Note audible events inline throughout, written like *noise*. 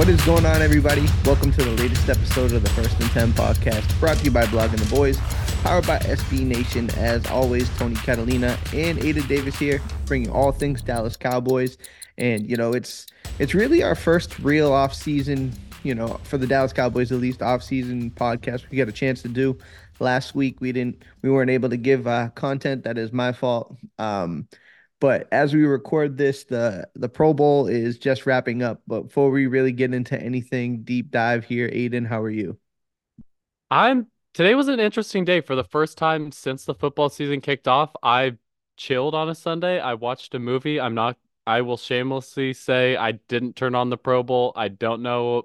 What is going on, everybody? Welcome to the latest episode of the First and Ten podcast, brought to you by Blogging the Boys, powered by SB Nation. As always, Tony Catalina and Aidan Davis here, bringing all things Dallas Cowboys. And you know, it's it's really our first real off season. You know, for the Dallas Cowboys, at least off season podcast we got a chance to do. Last week we didn't, we weren't able to give uh, content. That is my fault. Um, but as we record this, the the Pro Bowl is just wrapping up. But before we really get into anything deep dive here, Aidan, how are you? I'm today was an interesting day for the first time since the football season kicked off. I chilled on a Sunday. I watched a movie. I'm not I will shamelessly say I didn't turn on the Pro Bowl. I don't know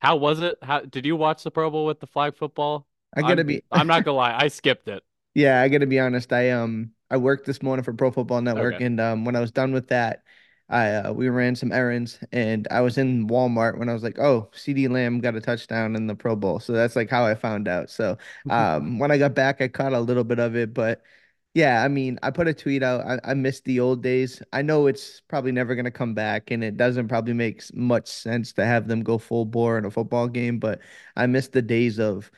how was it? How did you watch the Pro Bowl with the flag football? I gotta I'm, be I'm not *laughs* gonna lie, I skipped it. Yeah, I gotta be honest. I um I worked this morning for Pro Football Network, Okay. and um when I was done with that, I uh, we ran some errands, and I was in Walmart when I was like, oh, CeeDee Lamb got a touchdown in the Pro Bowl, so that's like how I found out. So *laughs* um when I got back, I caught a little bit of it, but yeah, I mean, I put a tweet out. I, I missed the old days. I know it's probably never gonna come back, and it doesn't probably make much sense to have them go full bore in a football game, but I miss the days of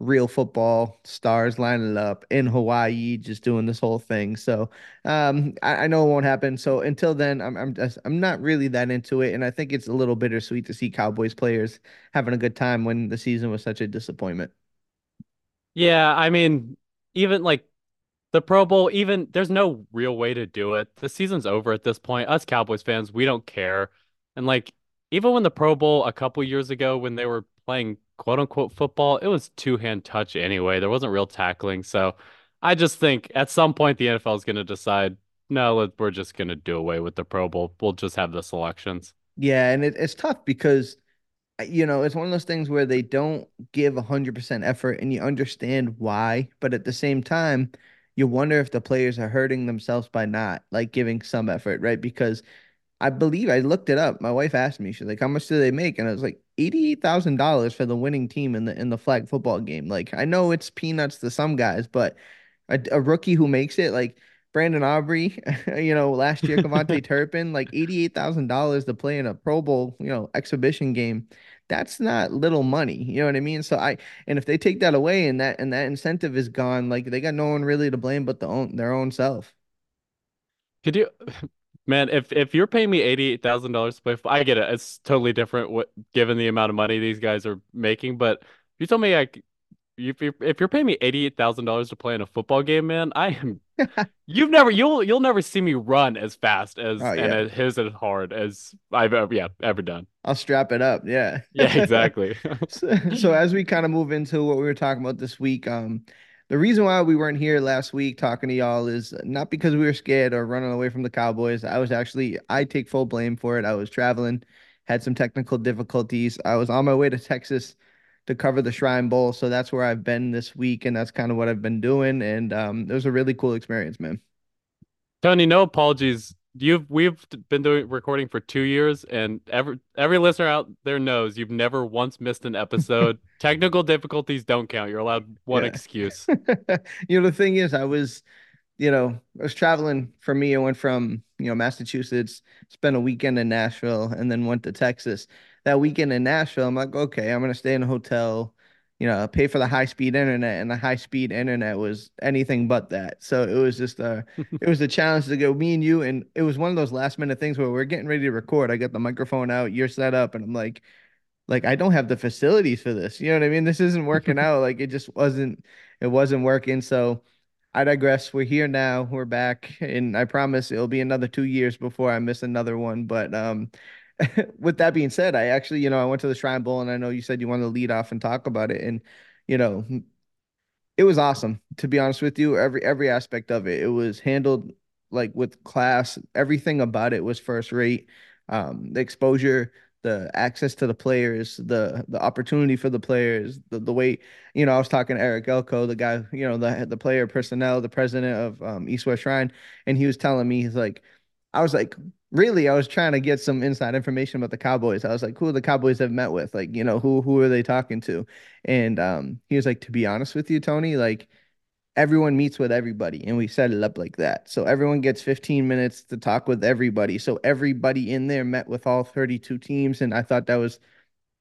real football stars lining up in Hawaii, just doing this whole thing. So um, I, I know it won't happen. So until then, I'm I'm just I'm not really that into it, and I think it's a little bittersweet to see Cowboys players having a good time when the season was such a disappointment. Yeah, I mean, even like the Pro Bowl, even there's no real way to do it. The season's over at this point. Us Cowboys fans, we don't care. And like even when the Pro Bowl a couple years ago when they were playing quote unquote football, it was two-hand touch anyway. There wasn't real tackling. So I just think at some point the NFL is going to decide, no, we're just going to do away with the Pro Bowl. We'll just have the selections. Yeah, and it, it's tough because uh, you know it's one of those things where they don't give 100% effort, and you understand why, but at the same time, you wonder if the players are hurting themselves by not like giving some effort, right? Because I believe I looked it up. My wife asked me, she's like, "How much do they make?" And I was like, eighty-eight thousand dollars for the winning team in the in the flag football game. Like, I know it's peanuts to some guys, but a, a rookie who makes it, like Brandon Aubrey, *laughs* you know, last year, KaVontae *laughs* Turpin, like eighty-eight thousand dollars to play in a Pro Bowl, you know, exhibition game. That's not little money. You know what I mean? So I, and if they take that away and that and that incentive is gone, like they got no one really to blame but the own their own self. Could you, man, if if you're paying me $88,000 to play, I get it. It's totally different what given the amount of money these guys are making, but you told me like if you're if you're paying me $88,000 to play in a football game, man, I am *laughs* you've never you'll you'll never see me run as fast as Oh and yeah, as his as hard as I've ever yeah, ever done. I'll strap it up. Yeah. Yeah, *laughs* exactly. So, so as we kind of move into what we were talking about this week, um, the reason why we weren't here last week talking to y'all is not because we were scared or running away from the Cowboys. I was actually, I take full blame for it. I was traveling, had some technical difficulties. I was on my way to Texas to cover the Shrine Bowl, so that's where I've been this week, and that's kind of what I've been doing. And um, it was a really cool experience, man. Tony, no apologies. You've we've been doing recording for two years, and every every listener out there knows you've never once missed an episode. *laughs* Technical difficulties don't count. You're allowed one Yeah. excuse. *laughs* You know, the thing is, I was, you know, I was traveling for me. I went from, you know, Massachusetts, spent a weekend in Nashville, and then went to Texas. That weekend in Nashville, I'm like, okay, I'm gonna stay in a hotel, you know, pay for the high speed internet, and the high speed internet was anything but that. So it was just a, *laughs* it was a challenge to go me and you, and it was one of those last minute things where we're getting ready to record. I got the microphone out, you're set up, and I'm like, like I don't have the facilities for this. You know what I mean? This isn't working *laughs* out. Like it just wasn't it wasn't working. So I digress. We're here now. We're back, and I promise it'll be another two years before I miss another one. But um, *laughs* with that being said, I actually, you know, I went to the Shrine Bowl, and I know you said you wanted to lead off and talk about it, and you know, it was awesome to be honest with you. Every every aspect of it, it was handled like with class. Everything about it was first rate. Um, the exposure, the access to the players, the the opportunity for the players, the, the way you know I was talking to Eric Galko, the guy you know the the player personnel, the president of um, East West Shrine, and he was telling me he's like, I was like, really, I was trying to get some inside information about the Cowboys. I was like, who the Cowboys have met with, like you know who who are they talking to, and um, he was like, to be honest with you, Tony, like everyone meets with everybody and we set it up like that. So everyone gets 15 minutes to talk with everybody. So everybody in there met with all 32 teams. And I thought that was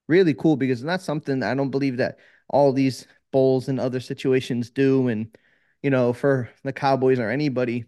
really cool because not something I don't believe that all these bowls and other situations do. And, you know, for the Cowboys or anybody,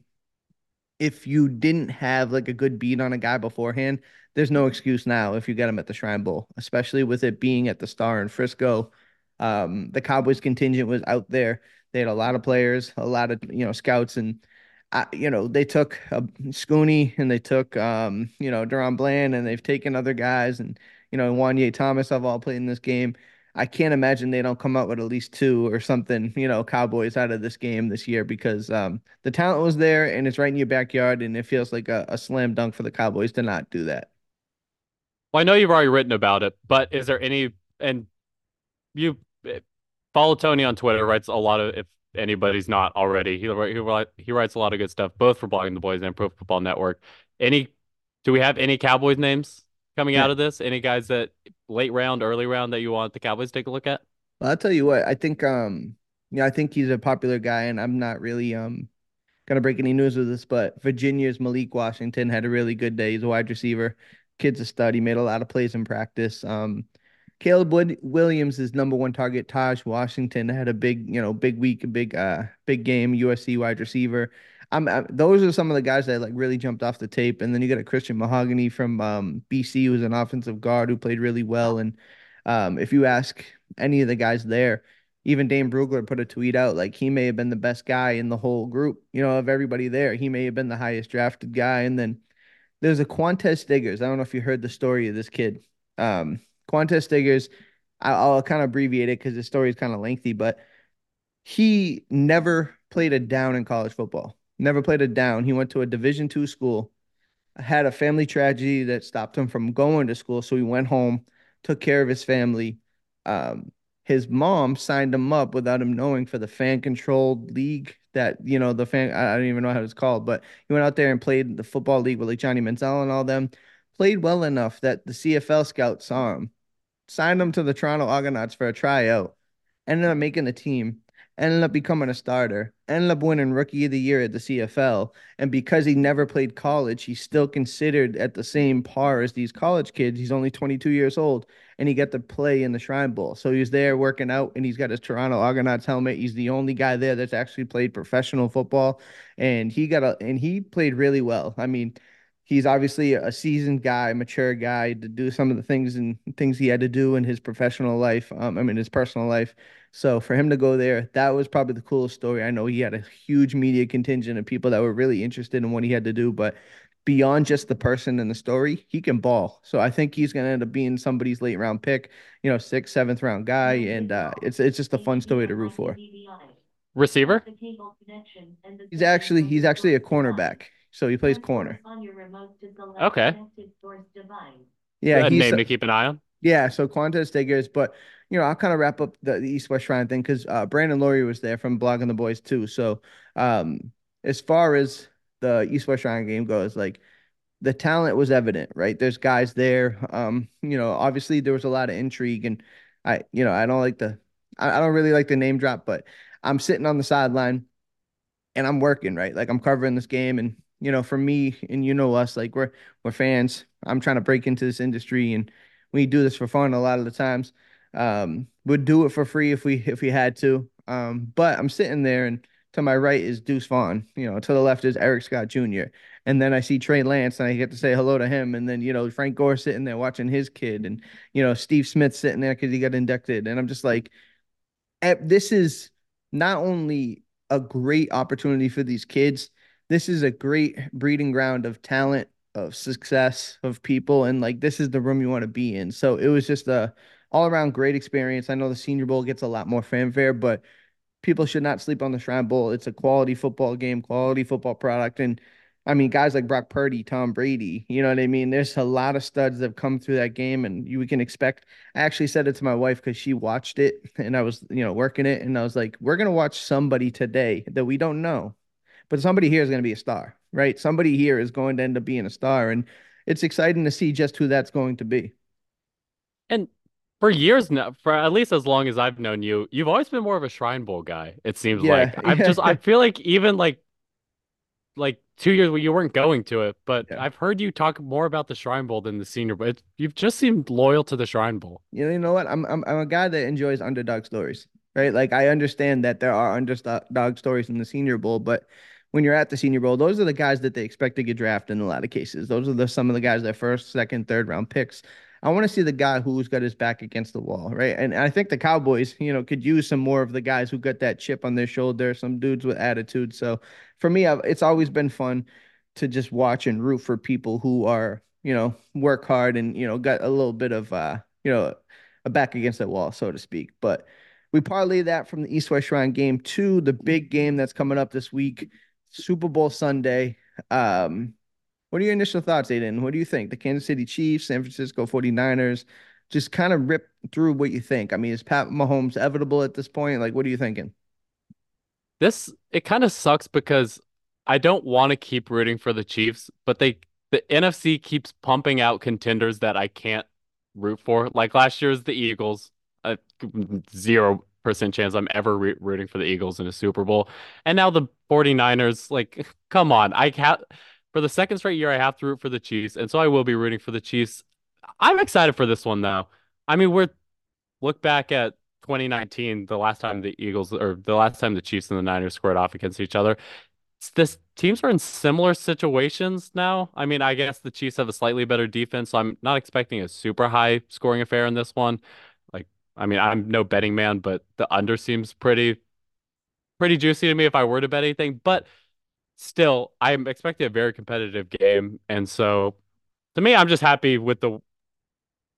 if you didn't have like a good beat on a guy beforehand, there's no excuse now if you get him at the Shrine Bowl, especially with it being at the Star in Frisco. Um, the Cowboys contingent was out there they had a lot of players, a lot of you know scouts, and uh, you know they took uh, Scooney and they took um, you know DaRon Bland, and they've taken other guys, and you know Juanyeh Thomas have all played in this game. I can't imagine they don't come out with at least two or something, you know, Cowboys out of this game this year because um, the talent was there and it's right in your backyard, and it feels like a, a slam dunk for the Cowboys to not do that. Well, I know you've already written about it, but is there any and you follow Tony on Twitter. Writes a lot of if anybody's not already. He he he writes a lot of good stuff, both for Blogging the Boys and Pro Football Network. Any do we have any Cowboys names coming yeah. out of this? Any guys that late round, early round that you want the Cowboys to take a look at? Well, I'll tell you what. I think um yeah, I think he's a popular guy, and I'm not really um gonna break any news with this, but Virginia's Malik Washington had a really good day. He's a wide receiver. Kid's a stud. He made a lot of plays in practice. Um, Caleb Williams is number one target. Tahj Washington had a big, you know, big week, a big, uh, big game. USC wide receiver. I'm, I'm, those are some of the guys that like really jumped off the tape. And then you got a Christian Mahogany from um, BC, who's an offensive guard who played really well. And um, if you ask any of the guys there, even Dane Brugler put a tweet out like he may have been the best guy in the whole group, you know, of everybody there. He may have been the highest drafted guy. And then there's a Qwan'tez Stiggers. I don't know if you heard the story of this kid. Um, Qwan'tez Stiggers, I'll, I'll kind of abbreviate it because the story is kind of lengthy, but he never played a down in college football. Never played a down. He went to a Division two school, had a family tragedy that stopped him from going to school. So he went home, took care of his family. Um, his mom signed him up without him knowing for the fan controlled league that you know the fan I don't even know how it's called, but he went out there and played the football league with like Johnny Manziel and all them. Played well enough that the CFL scout saw him signed him to the Toronto Argonauts for a tryout, ended up making the team, ended up becoming a starter, ended up winning Rookie of the Year at the CFL. And because he never played college, he's still considered at the same par as these college kids. He's only 22 years old and he got to play in the Shrine Bowl. So he's there working out and he's got his Toronto Argonauts helmet. He's the only guy there that's actually played professional football. And he got a and he played really well. I mean, he's obviously a seasoned guy, mature guy to do some of the things and things he had to do in his professional life. Um, I mean his personal life. So for him to go there, that was probably the coolest story. I know he had a huge media contingent of people that were really interested in what he had to do, but beyond just the person and the story, he can ball. So I think he's going to end up being somebody's late round pick, you know, sixth, seventh round guy, and uh, it's it's just a fun story to root for. Receiver? He's actually he's actually a cornerback. So he plays corner. Okay. Yeah, a name to keep an eye on. Yeah, so Qwan'tez Stiggers, but you know, I'll kind of wrap up the, the East West Shrine thing because uh, Brandon Loree was there from Blogging the Boys too. So, um, as far as the East West Shrine game goes, like the talent was evident, right? There's guys there. Um, you know, obviously there was a lot of intrigue, and I, you know, I don't like the, I, I don't really like the name drop, but I'm sitting on the sideline and I'm working, right? Like I'm covering this game, and you know, for me and you know us, like we're we're fans. I'm trying to break into this industry, and we do this for fun a lot of the times. Um, would do it for free if we if we had to. Um, but I'm sitting there, and to my right is Deuce Vaughn. You know, to the left is Eric Scott Jr. And then I see Trey Lance, and I get to say hello to him. And then you know Frank Gore sitting there watching his kid, and you know Steve Smith sitting there because he got inducted. And I'm just like, eh, this is not only a great opportunity for these kids, this is a great breeding ground of talent, of success, of people, and like this is the room you want to be in. So it was just a all around great experience. I know the Senior Bowl gets a lot more fanfare, but people should not sleep on the Shrine Bowl. It's a quality football game, quality football product, and I mean, guys like Brock Purdy, Tom Brady, you know what I mean? There's a lot of studs that have come through that game, and you can expect. I actually said it to my wife because she watched it and I was, you know, working it. And I was like, we're going to watch somebody today that we don't know, but somebody here is going to be a star, right? Somebody here is going to end up being a star. And it's exciting to see just who that's going to be. And for years now, for at least as long as I've known you, you've always been more of a Shrine Bowl guy. It seems Yeah, like I've yeah, just I *laughs* feel like even like like two years where you weren't going to it, but yeah. I've heard you talk more about the Shrine Bowl than the Senior Bowl. It, you've just seemed loyal to the Shrine Bowl. You know, you know what? I'm I'm I'm a guy that enjoys underdog stories, right? Like I understand that there are underdog stories in the Senior Bowl, but when you're at the Senior Bowl, those are the guys that they expect to get drafted in a lot of cases. Those are the some of the guys that first, second, third round picks. I want to see the guy who's got his back against the wall, right? And I think the Cowboys, you know, could use some more of the guys who got that chip on their shoulder, some dudes with attitude. So for me, I've, it's always been fun to just watch and root for people who are, you know, work hard and, you know, got a little bit of, uh, you know, a back against that wall, so to speak. But we parlay that from the East West Shrine game to the big game that's coming up this week, Super Bowl Sunday. Um, what are your initial thoughts, Aidan? What do you think? The Kansas City Chiefs, San Francisco 49ers, just kind of rip through what you think. I mean, is Pat Mahomes evitable at this point? Like, what are you thinking? This it kind of sucks because I don't want to keep rooting for the Chiefs, but they the NFC keeps pumping out contenders that I can't root for. Like last year's the Eagles, a zero percent chance I'm ever re rooting for the Eagles in a Super Bowl. And now the 49ers, like, *laughs* come on. I have for the second straight year, I have to root for the Chiefs, and so I will be rooting for the Chiefs. I'm excited for this one though. I mean, we're look back at 2019, the last time the Eagles or the last time the Chiefs and the Niners squared off against each other. This teams are in similar situations now. I mean, I guess the Chiefs have a slightly better defense, so I'm not expecting a super high scoring affair in this one. I mean, I'm no betting man, but the under seems pretty pretty juicy to me if I were to bet anything. But still, I'm expecting a very competitive game, and so to me, I'm just happy with the.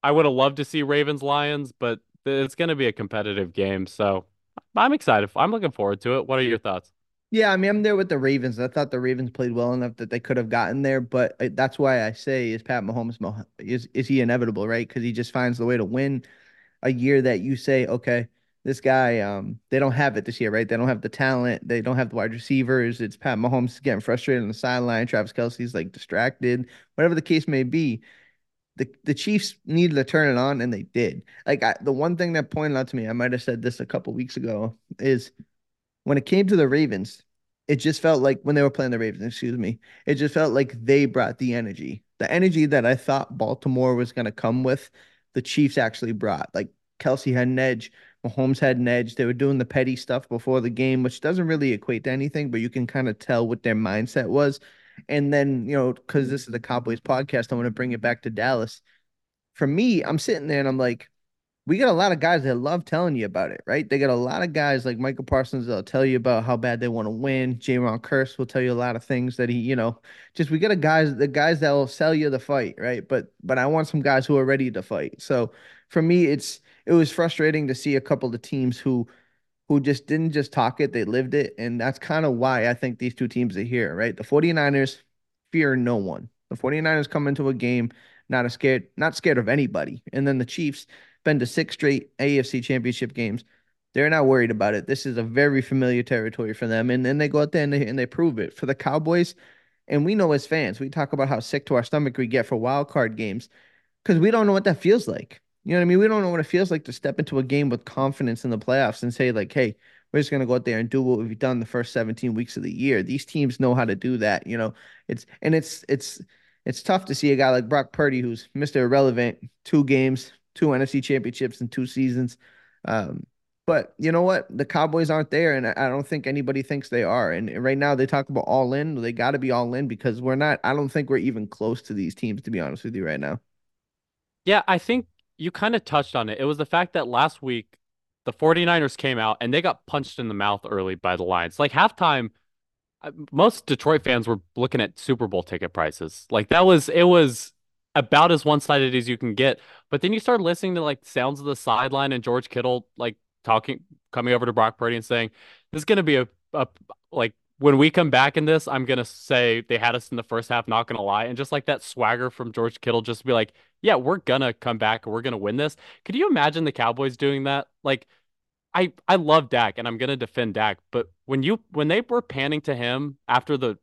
I would have loved to see Ravens Lions, but it's going to be a competitive game, so I'm excited. I'm looking forward to it. What are your thoughts? Yeah, I mean, I'm there with the Ravens. I thought the Ravens played well enough that they could have gotten there, but uh, that's why I say is Pat Mahomes is is he inevitable, right? Because he just finds the way to win a year that you say, okay, this guy, um, they don't have it this year, right? They don't have the talent, they don't have the wide receivers. It's Pat Mahomes getting frustrated on the sideline. Travis Kelce's like distracted, whatever the case may be. The the Chiefs needed to turn it on, and they did. Like I, the one thing that pointed out to me, I might have said this a couple weeks ago, is when it came to the Ravens, it just felt like when they were playing the Ravens, excuse me, it just felt like they brought the energy. The energy that I thought Baltimore was going to come with, the Chiefs actually brought. Like Kelce had an edge, Mahomes had an edge. They were doing the petty stuff before the game, which doesn't really equate to anything, but you can kind of tell what their mindset was. And then, you know, because this is the Cowboys podcast, I want to bring it back to Dallas. For me, I'm sitting there and I'm like, we got a lot of guys that love telling you about it, right? They got a lot of guys like Michael Parsons that'll tell you about how bad they want to win. Jayron Kearse will tell you a lot of things that he, you know, just we got a guys the guys that will sell you the fight, right? But but I want some guys who are ready to fight. So for me, it's it was frustrating to see a couple of teams who who just didn't just talk it, they lived it. And that's kind of why I think these two teams are here, right? The 49ers fear no one. The 49ers come into a game not scared, not scared of anybody. And then the Chiefs been to six straight AFC championship games. They're not worried about it. This is a very familiar territory for them. And then they go out there and they, and they prove it. For the Cowboys, and we know as fans, we talk about how sick to our stomach we get for wild card games because we don't know what that feels like. You know what I mean? We don't know what it feels like to step into a game with confidence in the playoffs and say, like, hey, we're just gonna go out there and do what we've done the first 17 weeks of the year. These teams know how to do that, you know. It's and it's it's it's tough to see a guy like Brock Purdy who's Mr. Irrelevant, two games, two NFC championships in two seasons. Um, but you know what? The Cowboys aren't there, and I don't think anybody thinks they are. And right now, they talk about all in. They got to be all in because we're not. I don't think we're even close to these teams, to be honest with you, right now. Yeah, I think you kind of touched on it. It was the fact that last week the 49ers came out and they got punched in the mouth early by the Lions. Like halftime, most Detroit fans were looking at Super Bowl ticket prices. Like that was it was about as one-sided as you can get. But then you start listening to like sounds of the sideline and George Kittle like talking coming over to Brock Purdy and saying, This is gonna be a, a like when we come back in this, I'm gonna say they had us in the first half, not gonna lie. And just like that swagger from George Kittle, just be like, Yeah, we're gonna come back we're gonna win this. Could you imagine the Cowboys doing that? Like I I love Dak and I'm gonna defend Dak, but when you when they were panning to him after the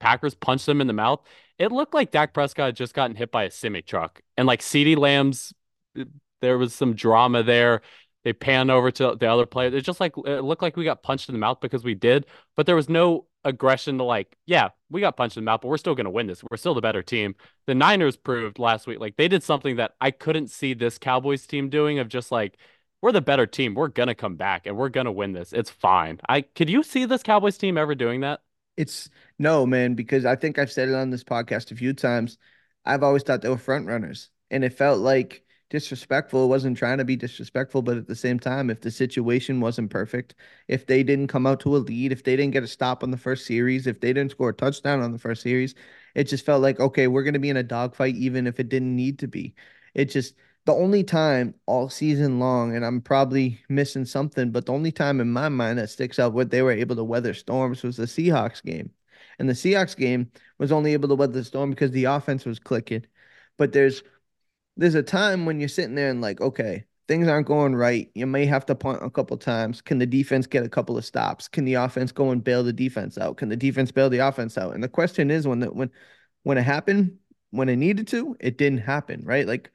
Packers punched him in the mouth, it looked like Dak Prescott had just gotten hit by a semi truck. And like CeeDee Lamb's uh, there was some drama there. They pan over to the other player. It's just like it looked like we got punched in the mouth because we did, but there was no aggression to like, yeah, we got punched in the mouth, but we're still going to win this. We're still the better team. The Niners proved last week like they did something that I couldn't see this Cowboys team doing of just like we're the better team. We're gonna come back and we're gonna win this. It's fine. I could you see this Cowboys team ever doing that? It's no man, because I think I've said it on this podcast a few times. I've always thought they were front runners, and it felt like disrespectful. It wasn't trying to be disrespectful, but at the same time, if the situation wasn't perfect, if they didn't come out to a lead, if they didn't get a stop on the first series, if they didn't score a touchdown on the first series, it just felt like okay, we're gonna be in a dogfight, even if it didn't need to be. It just the only time all season long, and I'm probably missing something, but the only time in my mind that sticks out where they were able to weather storms was the Seahawks game. And the Seahawks game was only able to weather the storm because the offense was clicking. But there's there's a time when you're sitting there and like, okay, things aren't going right. You may have to punt a couple times. Can the defense get a couple of stops? Can the offense go and bail the defense out? Can the defense bail the offense out? And the question is when the, when when it happened, when it needed to, it didn't happen, right? Like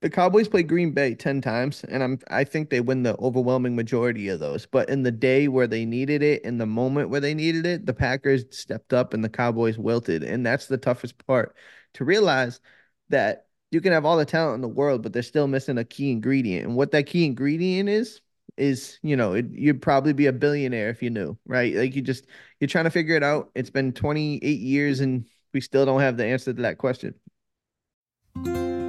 the Cowboys play Green Bay 10 times, and I'm I think they win the overwhelming majority of those. But in the day where they needed it, in the moment where they needed it, the Packers stepped up and the Cowboys wilted. And that's the toughest part to realize that you can have all the talent in the world, but they're still missing a key ingredient. And what that key ingredient is, is you know, it, you'd probably be a billionaire if you knew, right? Like you just you're trying to figure it out. It's been 28 years and we still don't have the answer to that question.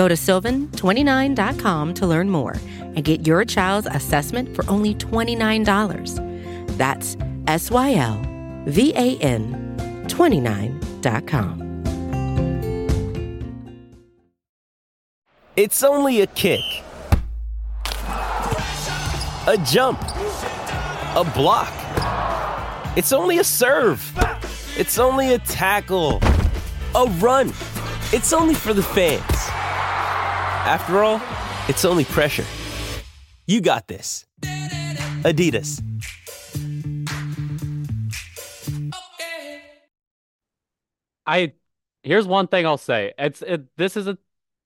Go to sylvan29.com to learn more and get your child's assessment for only $29. That's S Y L V A N 29.com. It's only a kick, a jump, a block. It's only a serve. It's only a tackle, a run. It's only for the fans. After all, it's only pressure. You got this. Adidas. I here's one thing I'll say. It's it, this isn't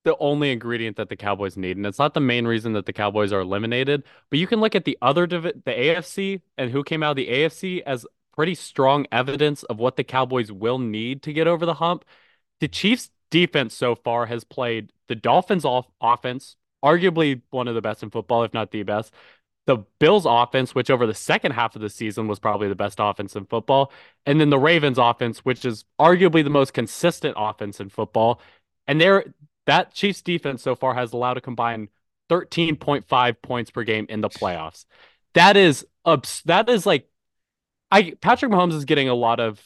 the only ingredient that the Cowboys need, and it's not the main reason that the Cowboys are eliminated. But you can look at the other divi- the AFC and who came out of the AFC as pretty strong evidence of what the Cowboys will need to get over the hump. The Chiefs defense so far has played the Dolphins off offense, arguably one of the best in football, if not the best. The Bills offense, which over the second half of the season was probably the best offense in football, and then the Ravens offense, which is arguably the most consistent offense in football. And there that Chiefs defense so far has allowed a combined 13.5 points per game in the playoffs. That is ups that is like I Patrick Mahomes is getting a lot of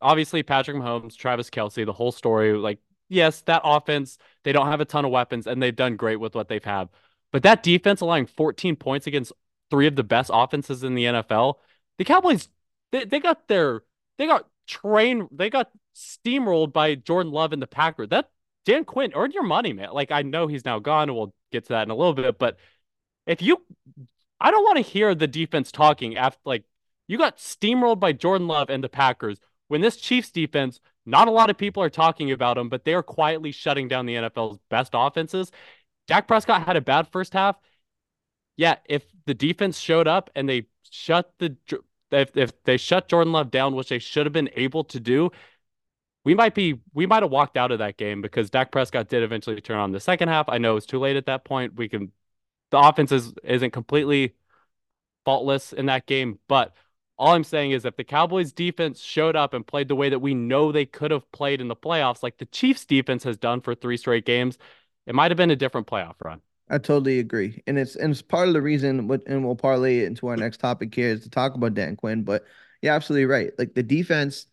obviously Patrick Mahomes, Travis Kelce, the whole story, like yes, that offense, they don't have a ton of weapons and they've done great with what they've had. But that defense allowing 14 points against three of the best offenses in the NFL, the Cowboys they, they got their they got train they got steamrolled by Jordan Love and the Packers. That Dan Quinn earned your money, man. Like I know he's now gone, and we'll get to that in a little bit. But if you, I don't want to hear the defense talking after like you got steamrolled by Jordan Love and the Packers when this Chiefs defense. Not a lot of people are talking about them, but they are quietly shutting down the NFL's best offenses. Dak Prescott had a bad first half. Yeah, if the defense showed up and they shut the if if they shut Jordan Love down, which they should have been able to do, we might be we might have walked out of that game because Dak Prescott did eventually turn on the second half. I know it's too late at that point. We can the offense is, isn't completely faultless in that game, but all I'm saying is if the Cowboys defense showed up and played the way that we know they could have played in the playoffs, like the Chiefs defense has done for three straight games, it might have been a different playoff run. I totally agree, and it's and it's part of the reason. And we'll parlay it into our next topic here is to talk about Dan Quinn. But you're absolutely right. Like the defense,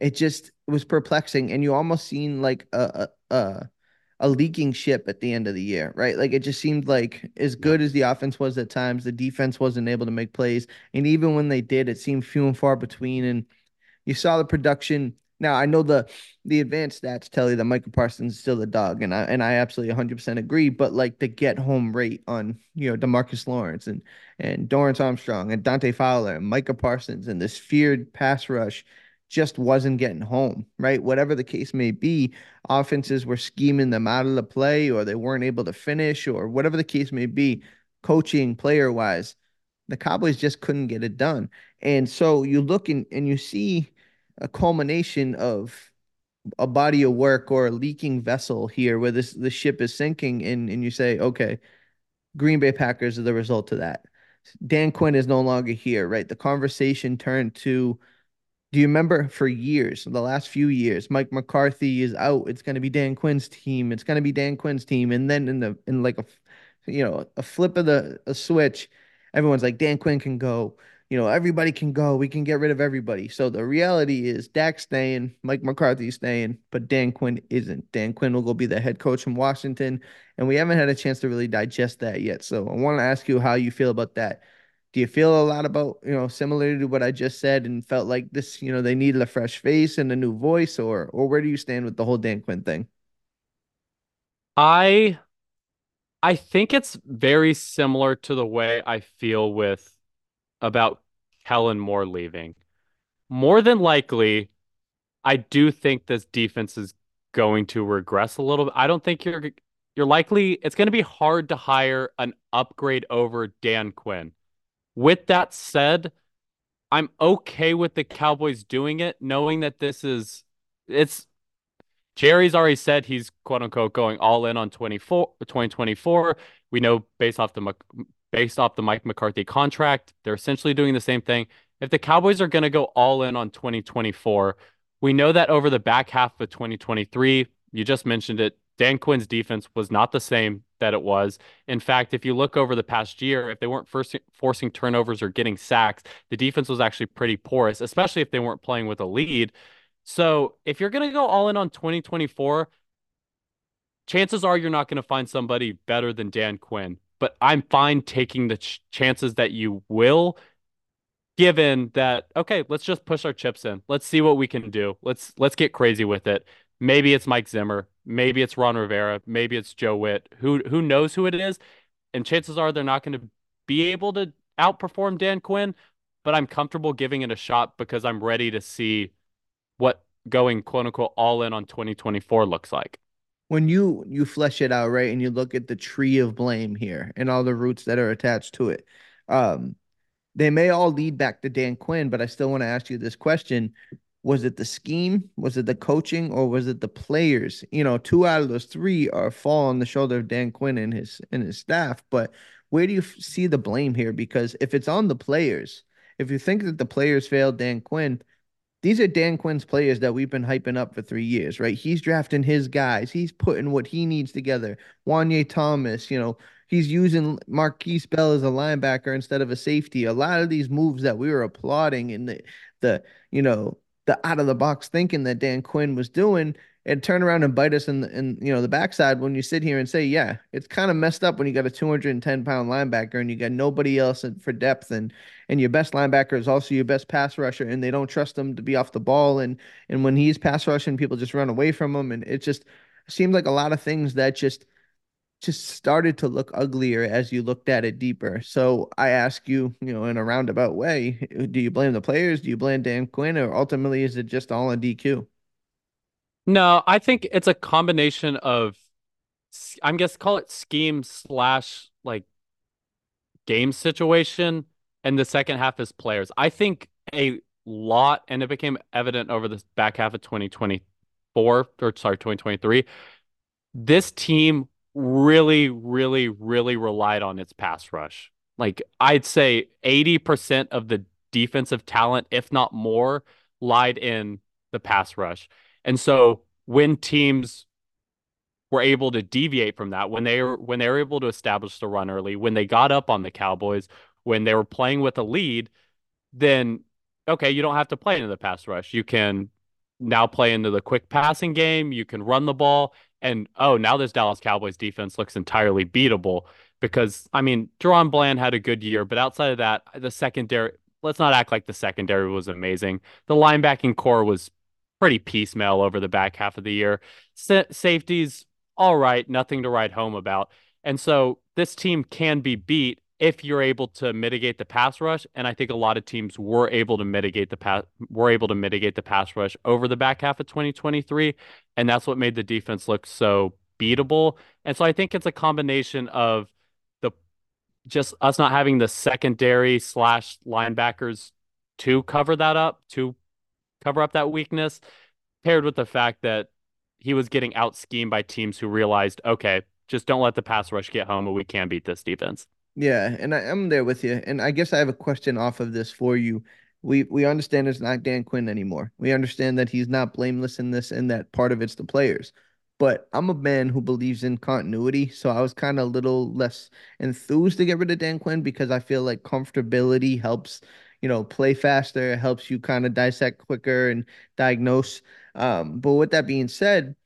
it just was perplexing, and you almost seen like a a a leaking ship at the end of the year, right? Like it just seemed like as good as the offense was at times, the defense wasn't able to make plays, and even when they did, it seemed few and far between. And you saw the production now I know the the advanced stats tell you that Michael Parsons is still the dog, and I and I absolutely 100 percent agree. But like the get home rate on you know Demarcus Lawrence and and Dorance Armstrong and Dante Fowler and Micah Parsons and this feared pass rush just wasn't getting home, right? Whatever the case may be, offenses were scheming them out of the play, or they weren't able to finish, or whatever the case may be, coaching player wise, the Cowboys just couldn't get it done. And so you look and, and you see a culmination of a body of work or a leaking vessel here where this the ship is sinking and, and you say, okay, Green Bay Packers are the result of that. Dan Quinn is no longer here, right? The conversation turned to do you remember for years, the last few years, Mike McCarthy is out. It's going to be Dan Quinn's team. It's going to be Dan Quinn's team. And then in the in like a you know, a flip of the a switch, everyone's like Dan Quinn can go you know, everybody can go. We can get rid of everybody. So the reality is Dak's staying, Mike McCarthy's staying, but Dan Quinn isn't. Dan Quinn will go be the head coach from Washington. And we haven't had a chance to really digest that yet. So I want to ask you how you feel about that. Do you feel a lot about, you know, similar to what I just said and felt like this, you know, they needed a fresh face and a new voice, or or where do you stand with the whole Dan Quinn thing? I I think it's very similar to the way I feel with about Kellen Moore leaving. More than likely, I do think this defense is going to regress a little bit. I don't think you're you're likely it's going to be hard to hire an upgrade over Dan Quinn. With that said, I'm okay with the Cowboys doing it, knowing that this is it's Jerry's already said he's quote unquote going all in on 24 2024. We know based off the based off the Mike McCarthy contract. They're essentially doing the same thing. If the Cowboys are going to go all in on 2024, we know that over the back half of 2023, you just mentioned it, Dan Quinn's defense was not the same that it was. In fact, if you look over the past year, if they weren't first forcing turnovers or getting sacks, the defense was actually pretty porous, especially if they weren't playing with a lead. So if you're going to go all in on 2024, chances are you're not going to find somebody better than Dan Quinn but I'm fine taking the ch- chances that you will given that okay, let's just push our chips in. Let's see what we can do. Let's let's get crazy with it. Maybe it's Mike Zimmer, maybe it's Ron Rivera, maybe it's Joe Whitt. Who who knows who it is? And chances are they're not going to be able to outperform Dan Quinn, but I'm comfortable giving it a shot because I'm ready to see what going quote unquote all in on 2024 looks like when you you flesh it out right and you look at the tree of blame here and all the roots that are attached to it um they may all lead back to Dan Quinn but I still want to ask you this question was it the scheme was it the coaching or was it the players you know two out of those three are fall on the shoulder of Dan Quinn and his and his staff but where do you see the blame here because if it's on the players if you think that the players failed Dan Quinn these are Dan Quinn's players that we've been hyping up for three years, right? He's drafting his guys. He's putting what he needs together. Juanyeh Thomas, you know, he's using Markquese Bell as a linebacker instead of a safety. A lot of these moves that we were applauding in the the you know the out of the box thinking that Dan Quinn was doing and turn around and bite us in the, in you know the backside when you sit here and say, yeah, it's kind of messed up when you got a 210 pound linebacker and you got nobody else for depth and and your best linebacker is also your best pass rusher and they don't trust him to be off the ball and and when he's pass rushing, people just run away from him and it just seemed like a lot of things that just just started to look uglier as you looked at it deeper. So I ask you, you know, in a roundabout way, do you blame the players? Do you blame Dan Quinn, or ultimately is it just all on DQ? No, I think it's a combination of, I'm guess call it scheme slash like game situation, and the second half is players. I think a lot, and it became evident over the back half of 2024 or sorry 2023. This team really, really, really relied on its pass rush. Like I'd say 80% of the defensive talent, if not more, lied in the pass rush. And so when teams were able to deviate from that, when they were when they were able to establish the run early, when they got up on the Cowboys, when they were playing with a lead, then okay, you don't have to play into the pass rush. You can now play into the quick passing game. You can run the ball. And oh, now this Dallas Cowboys defense looks entirely beatable because I mean, DaRon Bland had a good year, but outside of that, the secondary, let's not act like the secondary was amazing. The linebacking core was pretty piecemeal over the back half of the year. Sa- safeties, all right, nothing to write home about. And so this team can be beat if you're able to mitigate the pass rush, and I think a lot of teams were able to mitigate the pass were able to mitigate the pass rush over the back half of 2023, and that's what made the defense look so beatable. And so I think it's a combination of the just us not having the secondary slash linebackers to cover that up, to cover up that weakness, paired with the fact that he was getting out schemed by teams who realized, okay, just don't let the pass rush get home, and we can beat this defense. Yeah, and I, am there with you. And I guess I have a question off of this for you. We we understand it's not Dan Quinn anymore. We understand that he's not blameless in this and that part of it's the players. But I'm a man who believes in continuity, so I was kind of a little less enthused to get rid of Dan Quinn because I feel like comfortability helps, you know, play faster, helps you kind of dissect quicker and diagnose. Um, but with that being said,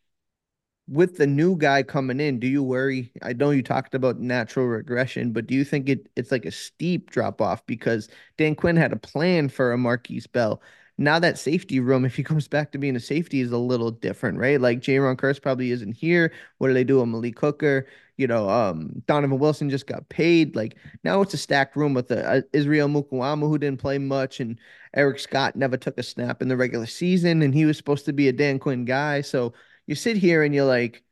with the new guy coming in, do you worry? I know you talked about natural regression, but do you think it, it's like a steep drop off because Dan Quinn had a plan for a Markquese Bell? Now that safety room, *laughs* if he comes back to being a safety, is a little different, right? Like Jayron Kearse probably isn't here. What do they do with Malik Hooker? You know, um, Donovan Wilson just got paid. Like now it's a stacked room with the, uh, Israel Mukuamu who didn't play much, and Eric Scott never took a snap in the regular season, and he was supposed to be a Dan Quinn guy. So you sit here and you're like,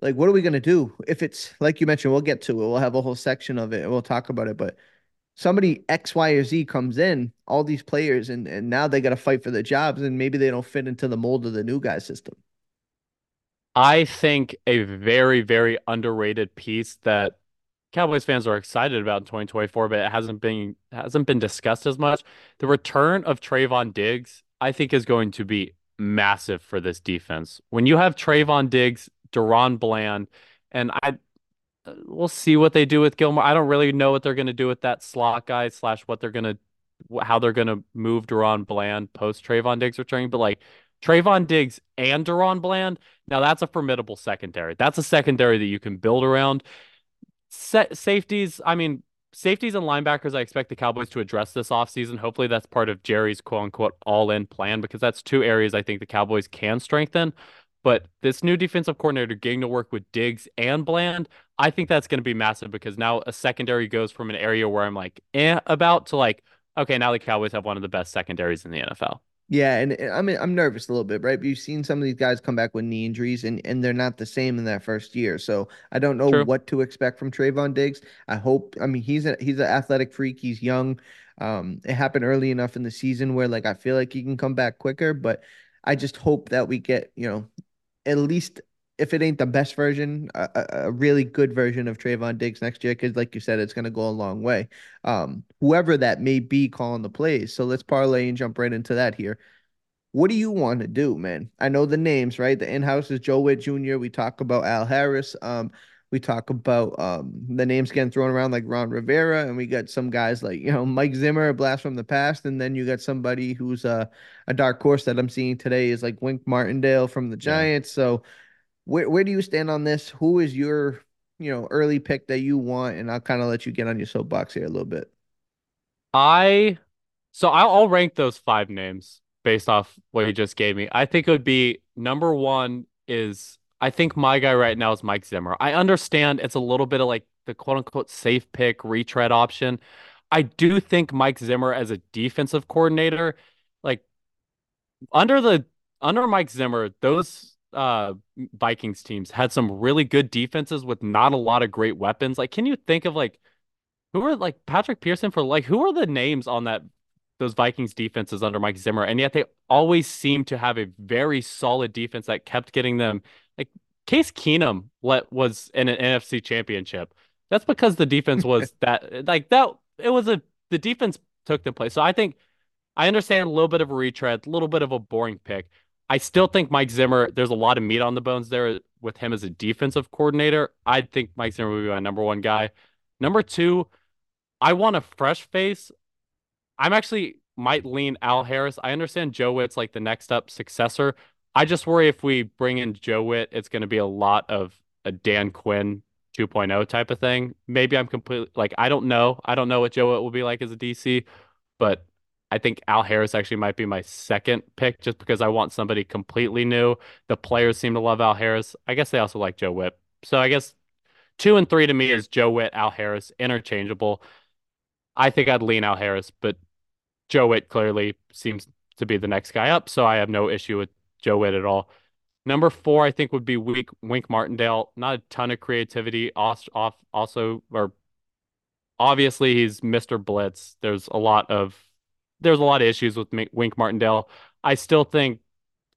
like, what are we gonna do if it's like you mentioned? We'll get to it. We'll have a whole section of it. We'll talk about it. But somebody X, Y, or Z comes in, all these players, and and now they got to fight for their jobs, and maybe they don't fit into the mold of the new guy system. I think a very, very underrated piece that Cowboys fans are excited about in 2024, but it hasn't been hasn't been discussed as much. The return of Trevon Diggs, I think, is going to be massive for this defense. When you have Trevon Diggs, DaRon Bland, and I uh, we'll see what they do with Gilmore. I don't really know what they're going to do with that slot guy slash what they're going to how they're going to move DaRon Bland post Trevon Diggs returning, but like Trevon Diggs and DaRon Bland, now that's a formidable secondary. That's a secondary that you can build around. Set safeties, I mean, safeties and linebackers, I expect the Cowboys to address this offseason. Hopefully, that's part of Jerry's quote unquote all in plan because that's two areas I think the Cowboys can strengthen. But this new defensive coordinator getting to work with Diggs and Bland, I think that's going to be massive because now a secondary goes from an area where I'm like, eh, about to like, okay, now the Cowboys have one of the best secondaries in the NFL. Yeah, and I'm I'm nervous a little bit, right? But you've seen some of these guys come back with knee injuries, and and they're not the same in that first year. So I don't know True. what to expect from Trevon Diggs. I hope. I mean, he's a he's an athletic freak. He's young. Um, it happened early enough in the season where like I feel like he can come back quicker. But I just hope that we get you know at least if it ain't the best version, a, a really good version of Trevon Diggs next year, because like you said, it's going to go a long way. Um, whoever that may be calling the plays. So let's parlay and jump right into that here. What do you want to do, man? I know the names, right? The in-house is Joe Whitt Jr. We talk about Al Harris. Um, We talk about um, the names getting thrown around like Ron Rivera, and we got some guys like you know Mike Zimmer, a blast from the past, and then you got somebody who's a a dark horse that I'm seeing today is like Wink Martindale from the Giants. Yeah. So where where do you stand on this? Who is your you know early pick that you want? And I'll kind of let you get on your soapbox here a little bit. I so I'll, I'll rank those five names based off what you just gave me. I think it would be number one is I think my guy right now is Mike Zimmer. I understand it's a little bit of like the quote unquote safe pick retread option. I do think Mike Zimmer as a defensive coordinator, like under the under Mike Zimmer, those uh Vikings teams had some really good defenses with not a lot of great weapons. Like, can you think of like who are like Patrick Peterson for like who are the names on that those Vikings defenses under Mike Zimmer, and yet they always seem to have a very solid defense that kept getting them. Like Case Keenum let was in an NFC championship. That's because the defense *laughs* was that like that. It was a the defense took the place. So I think I understand a little bit of a retread, a little bit of a boring pick. I still think Mike Zimmer. There's a lot of meat on the bones there with him as a defensive coordinator. I think Mike Zimmer would be my number one guy. Number two, I want a fresh face. I'm actually might lean Al Harris. I understand Joe Whitt's like the next up successor. I just worry if we bring in Joe Whitt, it's going to be a lot of a Dan Quinn 2.0 type of thing. Maybe I'm completely like I don't know. I don't know what Joe Whitt will be like as a DC, but I think Al Harris actually might be my second pick just because I want somebody completely new. The players seem to love Al Harris. I guess they also like Joe Whitt. So I guess two and three to me is Joe Whitt, Al Harris, interchangeable. I think I'd lean Al Harris, but Joe Whitt clearly seems to be the next guy up, so I have no issue with Joe Whitt at all. Number four, I think, would be Wink, Wink Martindale. Not a ton of creativity. Off, off, also, or obviously, he's Mr. Blitz. There's a lot of there's a lot of issues with Wink Martindale. I still think,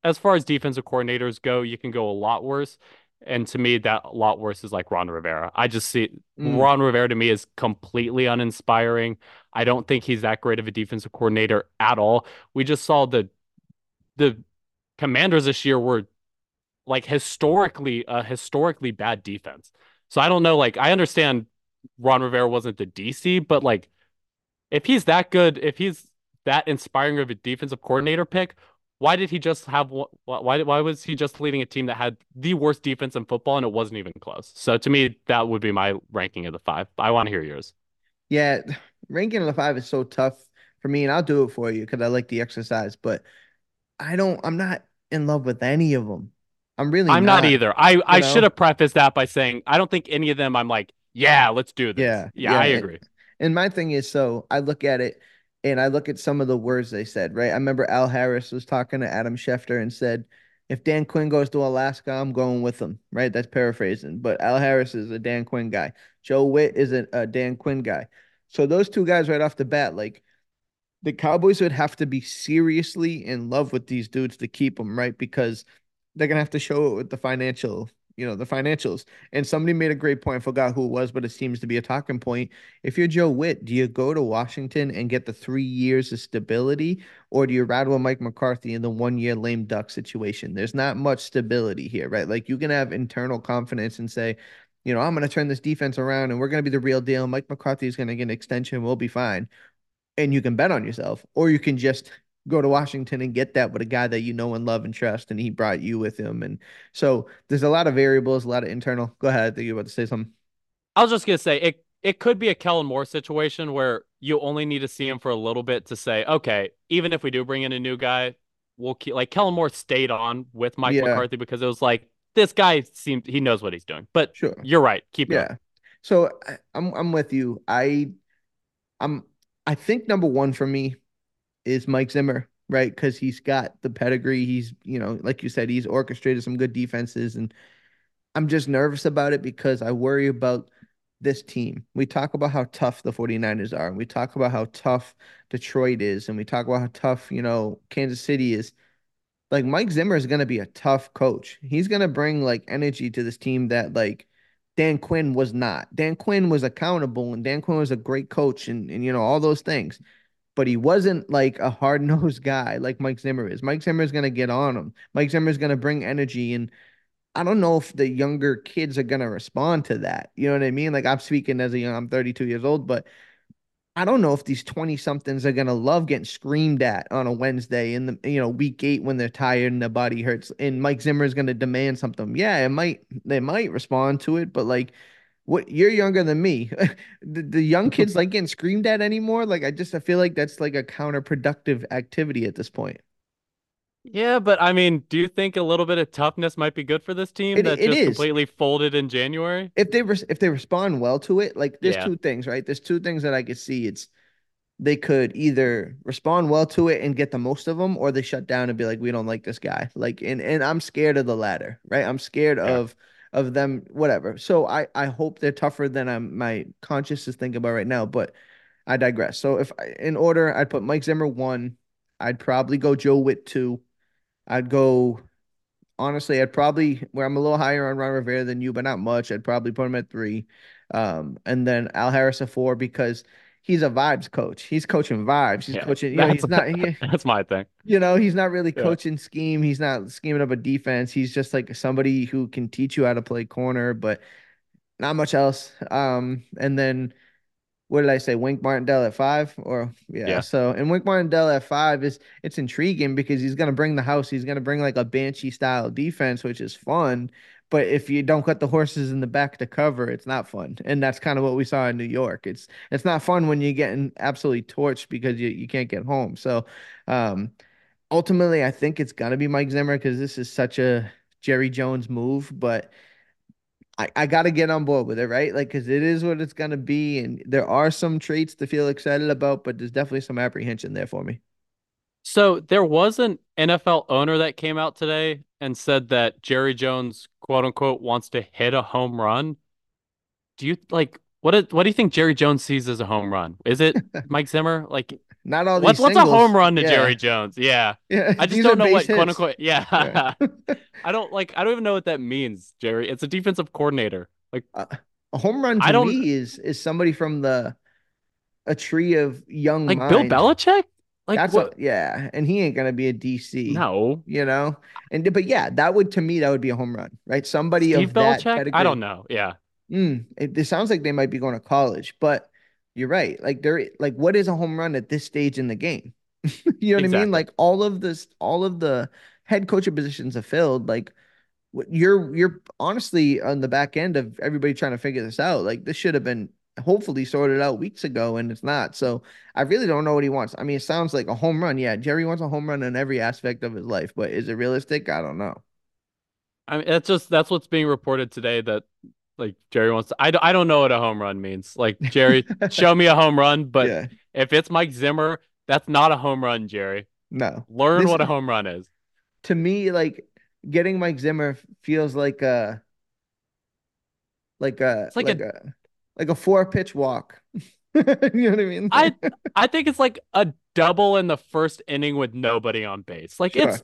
as far as defensive coordinators go, you can go a lot worse. And to me, that a lot worse is like Ron Rivera. I just see mm. Ron Rivera to me is completely uninspiring. I don't think he's that great of a defensive coordinator at all. We just saw the the commanders this year were like historically a historically bad defense. So I don't know. Like I understand Ron Rivera wasn't the DC, but like if he's that good, if he's that inspiring of a defensive coordinator pick, why did he just have why why was he just leading a team that had the worst defense in football and it wasn't even close? So to me, that would be my ranking of the five. I want to hear yours. Yeah, ranking of the five is so tough for me, and I'll do it for you because I like the exercise. But I don't. I'm not in love with any of them. I'm really. I'm not, not either. I I should have prefaced that by saying I don't think any of them. I'm like, yeah, let's do this. Yeah, yeah, yeah I agree. And my thing is, so I look at it and I look at some of the words they said, right? I remember Al Harris was talking to Adam Schefter and said, if Dan Quinn goes to Alaska, I'm going with him, right? That's paraphrasing. But Al Harris is a Dan Quinn guy. Joe Whitt is a, a Dan Quinn guy. So those two guys right off the bat, like the Cowboys would have to be seriously in love with these dudes to keep them, right? Because they're gonna have to show it with the financial you know the financials. And somebody made a great point. I forgot who it was, but it seems to be a talking point. If you're Joe Whitt, do you go to Washington and get the three years of stability, or do you ride with Mike McCarthy in the one year lame duck situation? There's not much stability here, right? Like you can have internal confidence and say, you know, I'm going to turn this defense around and we're going to be the real deal. Mike McCarthy is going to get an extension. We'll be fine. And you can bet on yourself, or you can just go to Washington and get that with a guy that you know and love and trust, and he brought you with him. And so there's a lot of variables, a lot of internal. Go ahead. I think you're about to say something. I was just gonna say it. It could be a Kellen Moore situation where you only need to see him for a little bit to say, okay, even if we do bring in a new guy, we'll keep like Kellen Moore stayed on with Mike yeah. McCarthy because it was like this guy seems he knows what he's doing. But sure, you're right. Keep it. yeah. Going. So I'm I'm with you. I I'm I think number one for me is Mike Zimmer, right? Because he's got the pedigree. He's, you know, like you said, he's orchestrated some good defenses. And I'm just nervous about it because I worry about this team. We talk about how tough the 49ers are, and we talk about how tough Detroit is, and we talk about how tough, you know, Kansas City is. Like Mike Zimmer is going to be a tough coach. He's going to bring like energy to this team that like Dan Quinn was not. Dan Quinn was accountable and Dan Quinn was a great coach and, and you know all those things but he wasn't like a hard nosed guy like Mike Zimmer is. Mike Zimmer is going to get on him. Mike Zimmer is going to bring energy. And I don't know if the younger kids are gonna respond to that. You know what I mean? Like I'm speaking as a young, I'm 32 years old, but I don't know if these 20 somethings are gonna love getting screamed at on a Wednesday in the you know week eight when they're tired and their body hurts and Mike Zimmer is gonna demand something. Yeah, it might they might respond to it, but like what you're younger than me. *laughs* the, the young kids *laughs* like getting screamed at anymore. Like I just I feel like that's like a counterproductive activity at this point. Yeah, but I mean, do you think a little bit of toughness might be good for this team It- that it just is. completely folded in January? If they res- if they respond well to it, like there's Yeah. two things, right? There's two things that I could see. It's they could either respond well to it and get the most of them, or they shut down and be like, we don't like this guy. Like, and and I'm scared of the latter, right? I'm scared Yeah. of of them, whatever. So I I hope they're tougher than I'm my conscious is thinking about right now, but I digress. So if I, in order, I'd put Mike Zimmer one. I'd probably go Joe Whitt two. I'd go honestly, I'd probably where I'm a little higher on Ron Rivera than you, but not much. I'd probably put him at three. Um, and then Al Harris a four because he's a vibes coach. He's coaching vibes. He's Yeah, coaching, you know, that's- he's not he, *laughs* That's my thing. you know, he's not really Yeah. coaching scheme. He's not scheming up a defense. He's just like somebody who can teach you how to play corner, but not much else. Um, and then what did I say? Wink Martindale at five, or yeah. Yeah. So and Wink Martindale at five is it's intriguing because he's gonna bring the house. He's gonna bring like a banshee style defense, which is fun. But if you don't cut the horses in the back to cover, it's not fun. And that's kind of what we saw in New York. It's it's not fun when you're getting absolutely torched because you, you can't get home. So um ultimately I think it's gonna be Mike Zimmer because this is such a Jerry Jones move, but I, I got to get on board with it, right? Like, because it is what it's going to be. And there are some traits to feel excited about, but there's definitely some apprehension there for me. So there was an NFL owner that came out today and said that Jerry Jones, quote unquote, wants to hit a home run. Do you like what? is- What do you think Jerry Jones sees as a home run? Is it *laughs* Mike Zimmer? Like, Not all what's these what's a home run to Yeah. Jerry Jones? Yeah, *laughs* Yeah, I just don't know what base quote unquote. *laughs* Yeah, Yeah. I don't like. I don't even know what that means, Jerry. It's a defensive coordinator. Like, uh, A home run to I don't- me is is somebody from the a tree of young like Bill. Belichick. Like That's what? what, yeah, and he ain't gonna be a DC. no, you know, and but yeah, that would to me that would be a home run, right? Somebody Steve of that Belichick. I don't know. Yeah, Mm, it, it sounds like they might be going to college, but you're right. Like they're like, what is a home run at this stage in the game? *laughs* you know what I mean? Like all of this, all of the head coaching positions are filled. Like you're you're honestly on the back end of everybody trying to figure this out. Like this should have been hopefully sorted out weeks ago, and it's not. So I really don't know what he wants. I mean, it sounds like a home run. Yeah, Jerry wants a home run in every aspect of his life, but is it realistic? I don't know. I mean that's just that's what's being reported today. That like Jerry wants. To, I don't- I don't know what a home run means. Like Jerry, *laughs* show me a home run. But yeah, if it's Mike Zimmer, that's not a home run, Jerry. no. Learn This- what a home run is. to me, like getting Mike Zimmer feels like a like a It's like like, a- a, like a four pitch walk. *laughs* you know what I mean? I I think it's like a double in the first inning with nobody on base. Like it's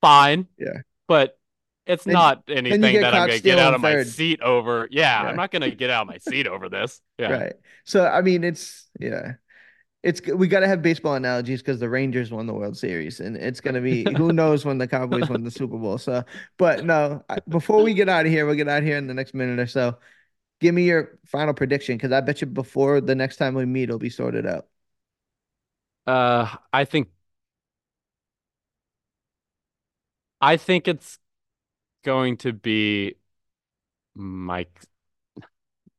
fine. Yeah. But it's Then- not anything that I'm gonna get out of my third. seat over. Yeah, Yeah. I'm not gonna get out of my seat over this. Yeah. right. So I mean, it's yeah. It's we got to have baseball analogies because the Rangers won the World Series, and it's gonna be *laughs* who knows when the Cowboys win the Super Bowl. So, but no, before we get out of here, we'll get out of here in the next minute or so. Give me your final prediction because I bet you before the next time we meet, it'll be sorted out. Uh, I think I think it's going to be Mike.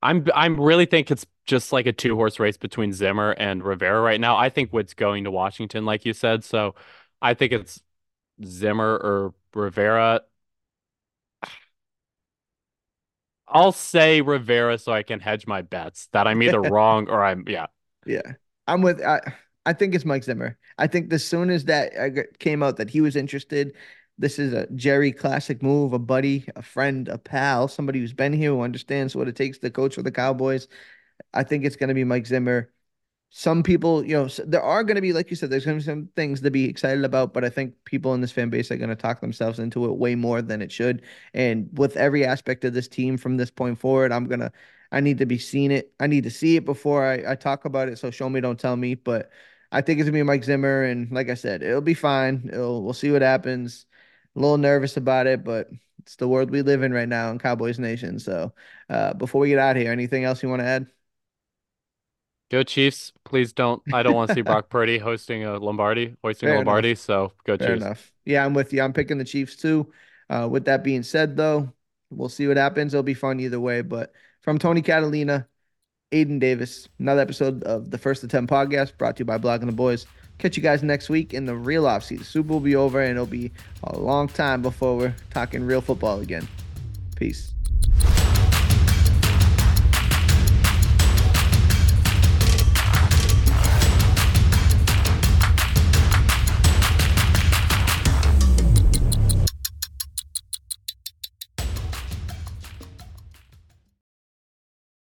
I'm I'm really think it's just like a two horse race between Zimmer and Rivera right now. I think Whitt's going to Washington, like you said. So I think it's Zimmer or Rivera. I'll say Rivera so I can hedge my bets that I'm either *laughs* wrong or I'm yeah. Yeah, I'm with. I I think it's Mike Zimmer. I think as soon as that came out that he was interested, this is a Jerry classic move. A buddy, a friend, a pal, somebody who's been here who understands what it takes to coach for the Cowboys. I think it's going to be Mike Zimmer. Some people, you know, there are going to be, like you said, there's going to be some things to be excited about, but I think people in this fan base are going to talk themselves into it way more than it should. And with every aspect of this team from this point forward, I'm gonna I need to be seeing it. I need to see it before I, I talk about it. So show me, don't tell me. But I think it's gonna be Mike Zimmer, and like I said, it'll be fine. It'll we'll see what happens. A little nervous about it, but it's the world we live in right now in Cowboys Nation. So, uh, before we get out here, anything else you want to add? Go Chiefs. Please don't. I don't want to see Brock *laughs* Purdy hosting a Lombardi, hoisting Fair a Lombardi. enough. So go Fair Chiefs. enough. Yeah, I'm with you. I'm picking the Chiefs too. Uh, with that being said, though, we'll see what happens. It'll be fun either way. But from Tony Catalina, Aidan Davis, another episode of the First and 10 podcast brought to you by Blogging the Boys. Catch you guys next week in the real offseason. Super will be over and it'll be a long time before we're talking real football again. Peace.